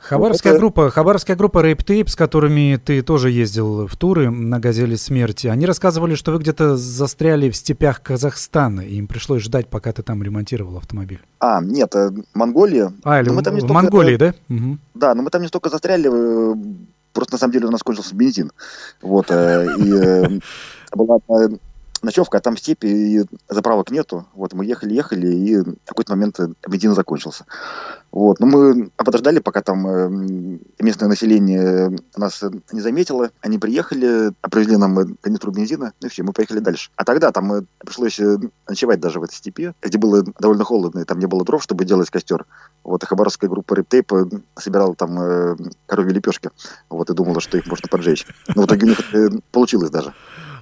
Хабаровская вот это... группа, хабаровская группа Rape Tape, с которыми ты тоже ездил в туры на «Газели смерти», они рассказывали, что вы где-то застряли в степях Казахстана, и им пришлось ждать, пока ты там ремонтировал автомобиль. А, нет, э, Монголия. А, или в, в столько... Монголии, да? Угу. Да, но мы там не столько застряли, э, просто на самом деле у нас кончился бензин. Вот, э, и была ночевка, а там степи, и заправок нету. Вот мы ехали, ехали, и в какой-то момент бензин закончился. Вот. Но мы подождали, пока там э, местное население нас не заметило. Они приехали, привезли нам канистру бензина, ну и все, мы поехали дальше. А тогда там э, пришлось э, ночевать даже в этой степи, где было довольно холодно, и там не было дров, чтобы делать костер. Вот, и хабаровская группа Рептейп собирала там э, коровьи лепешки. Вот, и думала, что их можно поджечь. Но в итоге у них получилось даже.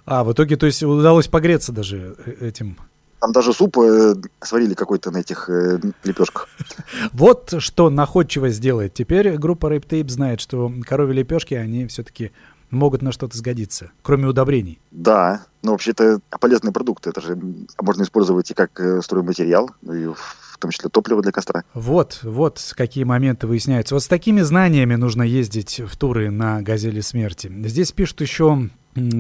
А, в итоге, то есть удалось погреться даже э, этим там даже суп э, сварили какой-то на этих э, лепешках. Вот что находчивость сделает. Теперь группа Rape Tape знает, что коровьи лепешки, они все-таки могут на что-то сгодиться, кроме удобрений. Да, но вообще-то полезный продукт. Это же можно использовать и как э, стройматериал, и в том числе топливо для костра. Вот, вот какие моменты выясняются. Вот с такими знаниями нужно ездить в туры на «Газели смерти». Здесь пишут еще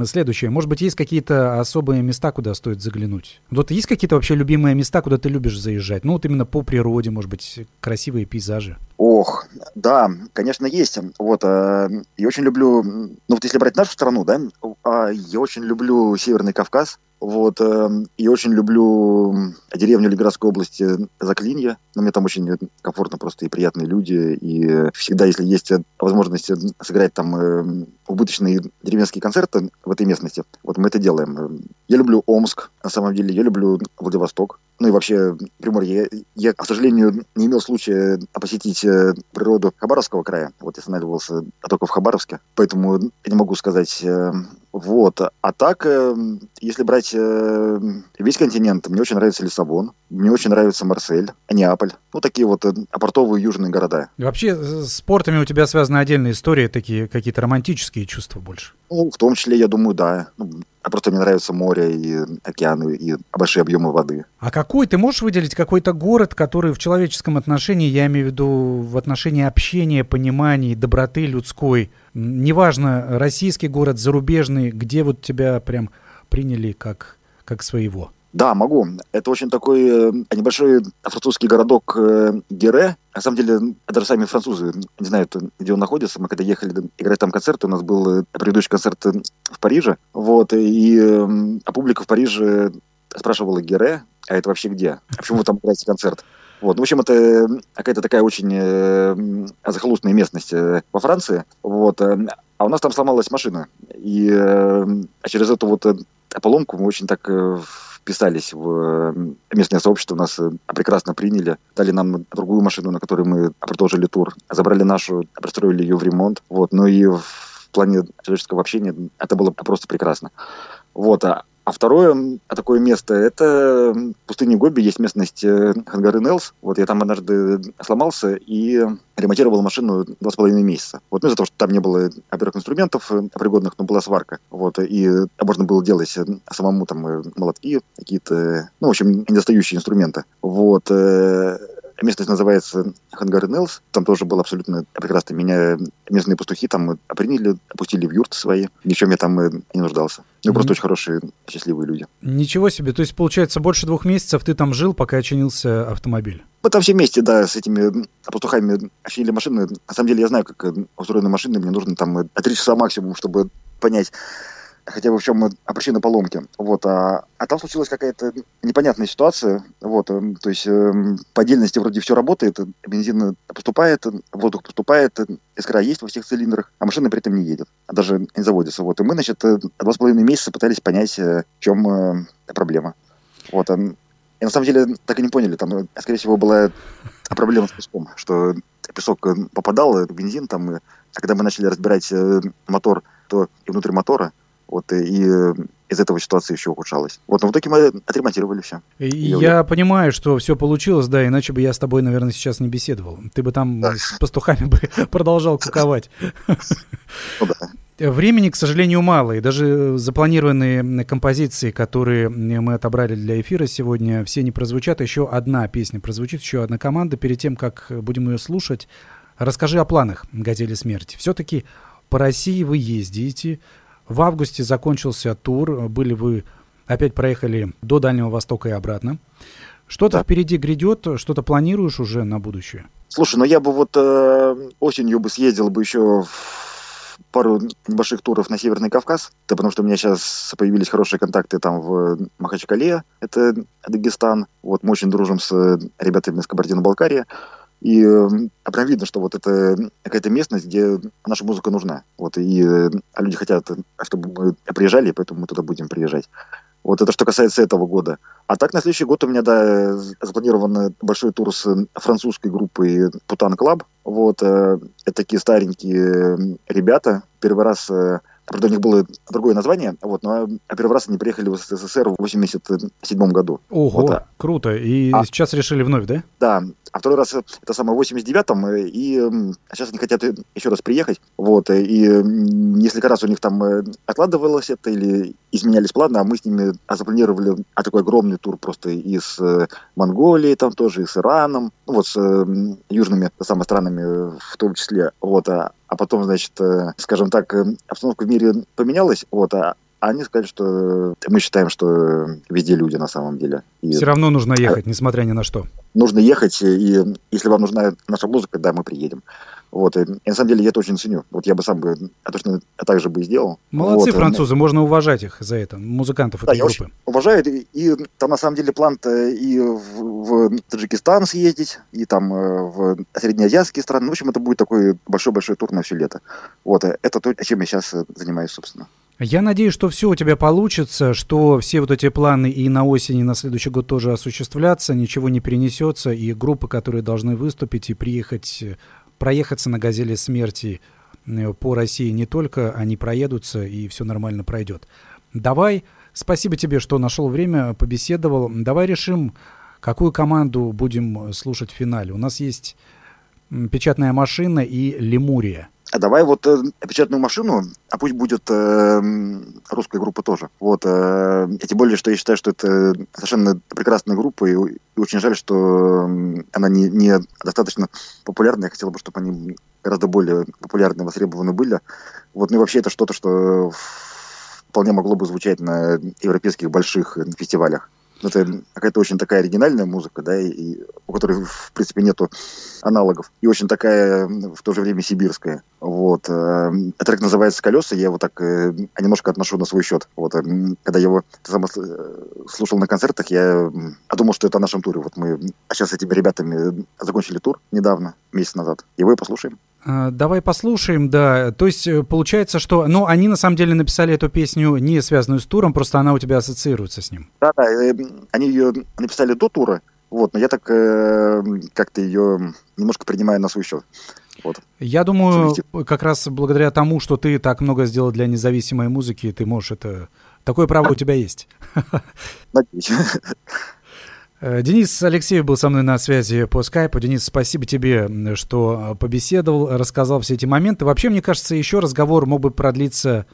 Следующее. Может быть, есть какие-то особые места, куда стоит заглянуть? Вот есть какие-то вообще любимые места, куда ты любишь заезжать? Ну, вот именно по природе, может быть, красивые пейзажи. Ох, да, конечно, есть. Вот, э, я очень люблю, ну, вот если брать нашу страну, да, э, я очень люблю Северный Кавказ. Вот, э, и очень люблю деревню Ленинградской области Заклинье. Но мне там очень комфортно просто и приятные люди. И всегда, если есть возможность сыграть там э, убыточные деревенские концерты в этой местности, вот мы это делаем. Я люблю Омск, на самом деле. Я люблю Владивосток. Ну и вообще Приморье. Я, я, к сожалению, не имел случая посетить э, природу Хабаровского края. Вот я останавливался только в Хабаровске. Поэтому я не могу сказать э, вот. А так, э, если брать э, весь континент, мне очень нравится Лиссабон, мне очень нравится Марсель, Неаполь. Ну, такие вот э, портовые южные города. И вообще, с спортами у тебя связаны отдельные истории, такие какие-то романтические чувства больше? Ну, в том числе, я думаю, да. Ну, а просто мне нравится море и океаны и большие объемы воды. А какой ты можешь выделить какой-то город, который в человеческом отношении, я имею в виду в отношении общения, понимания, доброты людской, неважно, российский город, зарубежный, где вот тебя прям приняли как, как своего? Да, могу. Это очень такой э, небольшой французский городок э, Гере. На самом деле, даже сами французы не знают, где он находится. Мы когда ехали играть там концерт, у нас был э, предыдущий концерт в Париже. Вот, и а публика в Париже спрашивала Гере, а это вообще где? А почему вы там играете концерт? Вот. В общем, это какая-то такая очень э, захолустная местность э, во Франции. Вот. А у нас там сломалась машина. И э, а через эту вот э, поломку мы очень так э, вписались в местное сообщество, нас прекрасно приняли, дали нам другую машину, на которой мы продолжили тур, забрали нашу, пристроили ее в ремонт. Вот. Ну и в плане человеческого общения это было просто прекрасно. Вот. А а второе такое место – это пустыня Гоби, есть местность э, Хангары Нелс. Вот я там однажды сломался и ремонтировал машину два с половиной месяца. Вот, ну, из-за того, что там не было, во-первых, инструментов э, пригодных, но была сварка. Вот, и можно было делать э, самому там молотки, какие-то, ну, в общем, недостающие инструменты. Вот, Местность называется Хангар Нелс. Там тоже было абсолютно прекрасно. Меня местные пастухи там приняли, опустили в юрты свои. Ничем я там не нуждался. Ну, mm-hmm. просто очень хорошие, счастливые люди. Ничего себе. То есть, получается, больше двух месяцев ты там жил, пока чинился автомобиль? Мы там все вместе, да, с этими пастухами чинили машины. На самом деле я знаю, как устроены машины. Мне нужно там три часа максимум, чтобы понять, хотя бы в чем причина поломки. Вот, а, а там случилась какая-то непонятная ситуация. Вот, эм, то есть э, по отдельности вроде все работает, бензин поступает, воздух поступает, искра есть во всех цилиндрах, а машина при этом не едет, а даже не заводится. Вот, и мы, значит, э, два с половиной месяца пытались понять, э, в чем э, проблема. Вот, эм, и на самом деле так и не поняли, там, э, скорее всего, была проблема с песком, что песок попадал бензин, там, и, когда мы начали разбирать мотор, то и внутрь мотора, вот, и э, из этого ситуация еще ухудшалась. Вот, но в итоге мы отремонтировали все. Я, я понимаю, что все получилось, да, иначе бы я с тобой, наверное, сейчас не беседовал. Ты бы там да. с пастухами бы продолжал куковать. Ну да. Времени, к сожалению, мало, и даже запланированные композиции, которые мы отобрали для эфира сегодня, все не прозвучат. Еще одна песня прозвучит, еще одна команда. Перед тем, как будем ее слушать, расскажи о планах «Газели смерти». Все-таки по России вы ездите, в августе закончился тур, были вы опять проехали до Дальнего Востока и обратно. Что-то да. впереди грядет, что-то планируешь уже на будущее? Слушай, ну я бы вот э, осенью бы съездил бы еще в пару небольших туров на Северный Кавказ, да потому что у меня сейчас появились хорошие контакты там в Махачкале, это Дагестан. Вот мы очень дружим с ребятами из Кабардино-Балкарии. И э, прям видно, что вот это какая-то местность, где наша музыка нужна. Вот, и э, люди хотят, чтобы мы приезжали, поэтому мы туда будем приезжать. Вот это что касается этого года. А так на следующий год у меня, да, запланирован большой тур с французской группой Putan Club. Вот, э, это такие старенькие ребята. Первый раз Правда, у них было другое название, вот, но первый раз они приехали в СССР в 87 году. Ого, вот, а. круто. И а, сейчас решили вновь, да? Да. А второй раз это самое в 89-м, и сейчас они хотят еще раз приехать. Вот, и несколько раз у них там э, откладывалось это или изменялись планы, а мы с ними запланировали а такой огромный тур просто из э, Монголии, там тоже, и с Ираном, ну, вот с южными самыми странами в том числе. Вот, а, а потом, значит, э, скажем так, обстановка в мире поменялась, вот, а они сказали, что мы считаем, что везде люди на самом деле. И Все равно нужно ехать, несмотря ни на что. Нужно ехать, и если вам нужна наша музыка, да, мы приедем. Вот, и, и на самом деле я это очень ценю. Вот я бы сам бы а точно так же бы и сделал. Молодцы вот, французы, можно уважать их за это, музыкантов да, этой я группы. Очень уважаю, и, и там на самом деле план-то и в, в Таджикистан съездить, и там э, в среднеазиатские страны. В общем, это будет такой большой-большой тур на все лето. Вот, э, это то, чем я сейчас э, занимаюсь, собственно. Я надеюсь, что все у тебя получится, что все вот эти планы и на осень, и на следующий год тоже осуществлятся, ничего не перенесется, и группы, которые должны выступить и приехать, проехаться на «Газели смерти» э, по России не только, они проедутся, и все нормально пройдет. Давай, спасибо тебе, что нашел время, побеседовал. Давай решим, какую команду будем слушать в финале. У нас есть печатная машина и Лемурия. А давай вот э, печатную машину, а пусть будет э, русская группа тоже. Вот, э, и тем более, что я считаю, что это совершенно прекрасная группа, и, и очень жаль, что она не, не достаточно популярна. Я хотел бы, чтобы они гораздо более популярны, востребованы были. Вот, ну и вообще это что-то, что вполне могло бы звучать на европейских больших фестивалях. Это какая-то очень такая оригинальная музыка, да, и у которой, в принципе, нету аналогов. И очень такая в то же время сибирская. Вот. Э, трек называется «Колеса», я его так э, немножко отношу на свой счет. Вот. Э, когда я его сам слушал на концертах, я думал, что это о нашем туре. Вот мы а сейчас с этими ребятами закончили тур недавно, месяц назад. Его и послушаем. Давай послушаем, да. То есть получается, что... Ну, они на самом деле написали эту песню не связанную с туром, просто она у тебя ассоциируется с ним. Да, да. Они ее написали до тура, вот, но я так э, как-то ее немножко принимаю на свой счет. Вот. Я думаю, как раз благодаря тому, что ты так много сделал для независимой музыки, ты можешь это... Такое право у тебя есть. Надеюсь. Э, Денис Алексеев был со мной на связи по скайпу. Денис, спасибо тебе, что побеседовал, рассказал все эти моменты. Вообще, мне кажется, еще разговор мог бы продлиться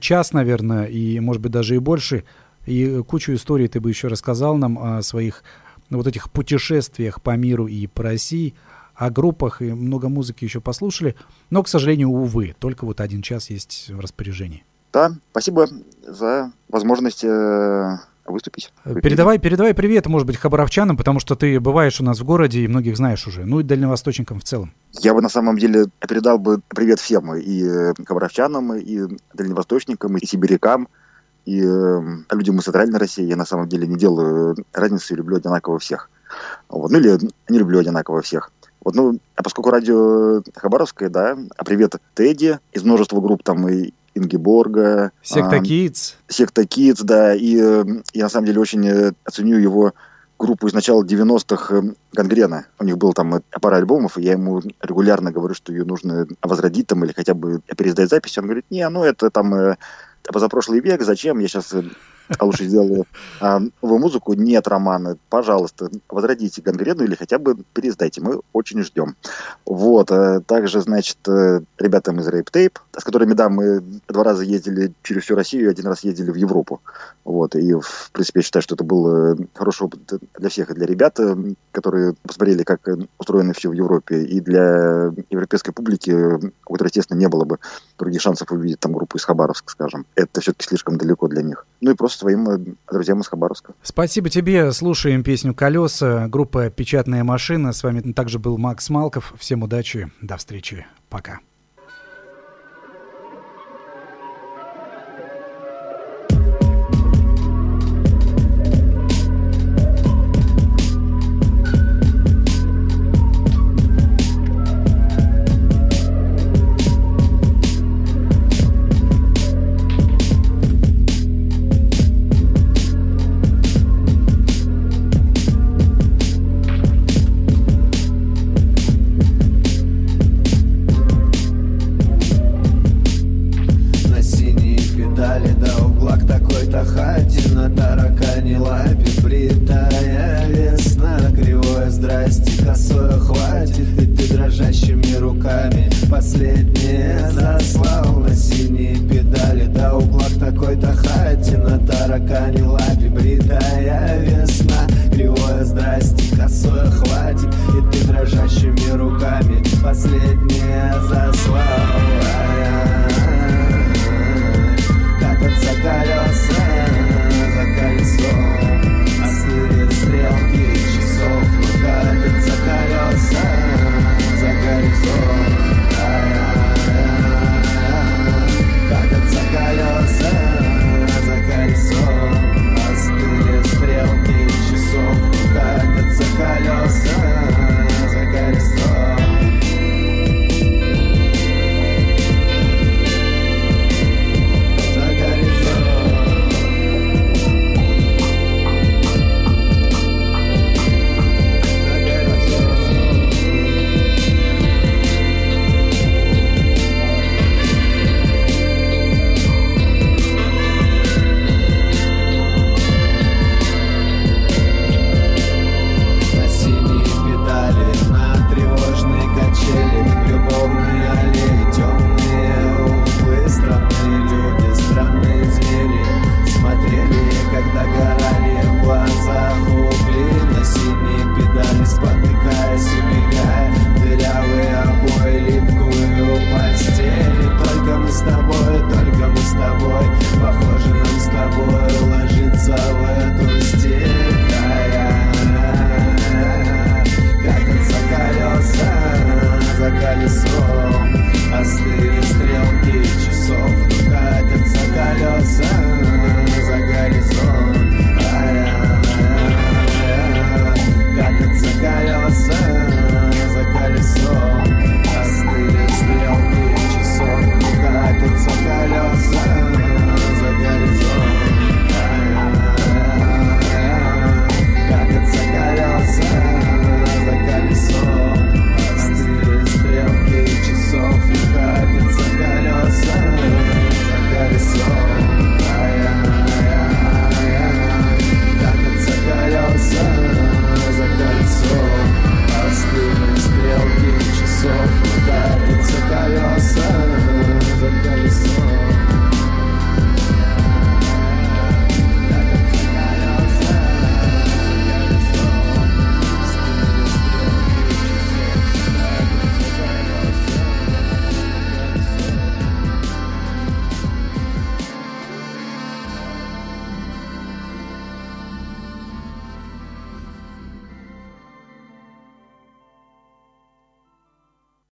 час, наверное, и, может быть, даже и больше. И кучу историй ты бы еще рассказал нам о своих вот этих путешествиях по миру и по России, о группах и много музыки еще послушали. Но, к сожалению, увы, только вот один час есть в распоряжении. Да, спасибо за возможность э, выступить. Передавай, передавай привет, может быть, хабаровчанам, потому что ты бываешь у нас в городе и многих знаешь уже, ну и дальневосточникам в целом. Я бы на самом деле передал бы привет всем, и э, хабаровчанам, и дальневосточникам, и сибирякам, и э, людям из Центральной России я на самом деле не делаю разницы люблю одинаково всех. Вот. Ну или не люблю одинаково всех. Вот, ну, а поскольку радио Хабаровское, да, а привет Тедди из множества групп там и Ингеборга. Секта. А, Секта Kids, да, и э, я на самом деле очень э, оценю его группу из начала 90-х э, Гангрена. У них был там пара альбомов, и я ему регулярно говорю, что ее нужно возродить там или хотя бы пересдать запись. Он говорит, не, ну это там позапрошлый век, зачем я сейчас а лучше сделаю а, новую музыку. Нет, Роман, пожалуйста, возродите гангрену или хотя бы переиздайте. Мы очень ждем. Вот. А, также, значит, э, ребятам из Rape Tape, с которыми, да, мы два раза ездили через всю Россию, один раз ездили в Европу. Вот. И, в принципе, я считаю, что это был э, хороший опыт для всех, и для ребят, э, которые посмотрели, как устроено все в Европе, и для европейской публики, у которой, естественно, не было бы других шансов увидеть там группу из Хабаровска, скажем. Это все-таки слишком далеко для них. Ну и просто своим э, друзьям из Хабаровска. Спасибо тебе. Слушаем песню «Колеса». Группа «Печатная машина». С вами также был Макс Малков. Всем удачи. До встречи. Пока.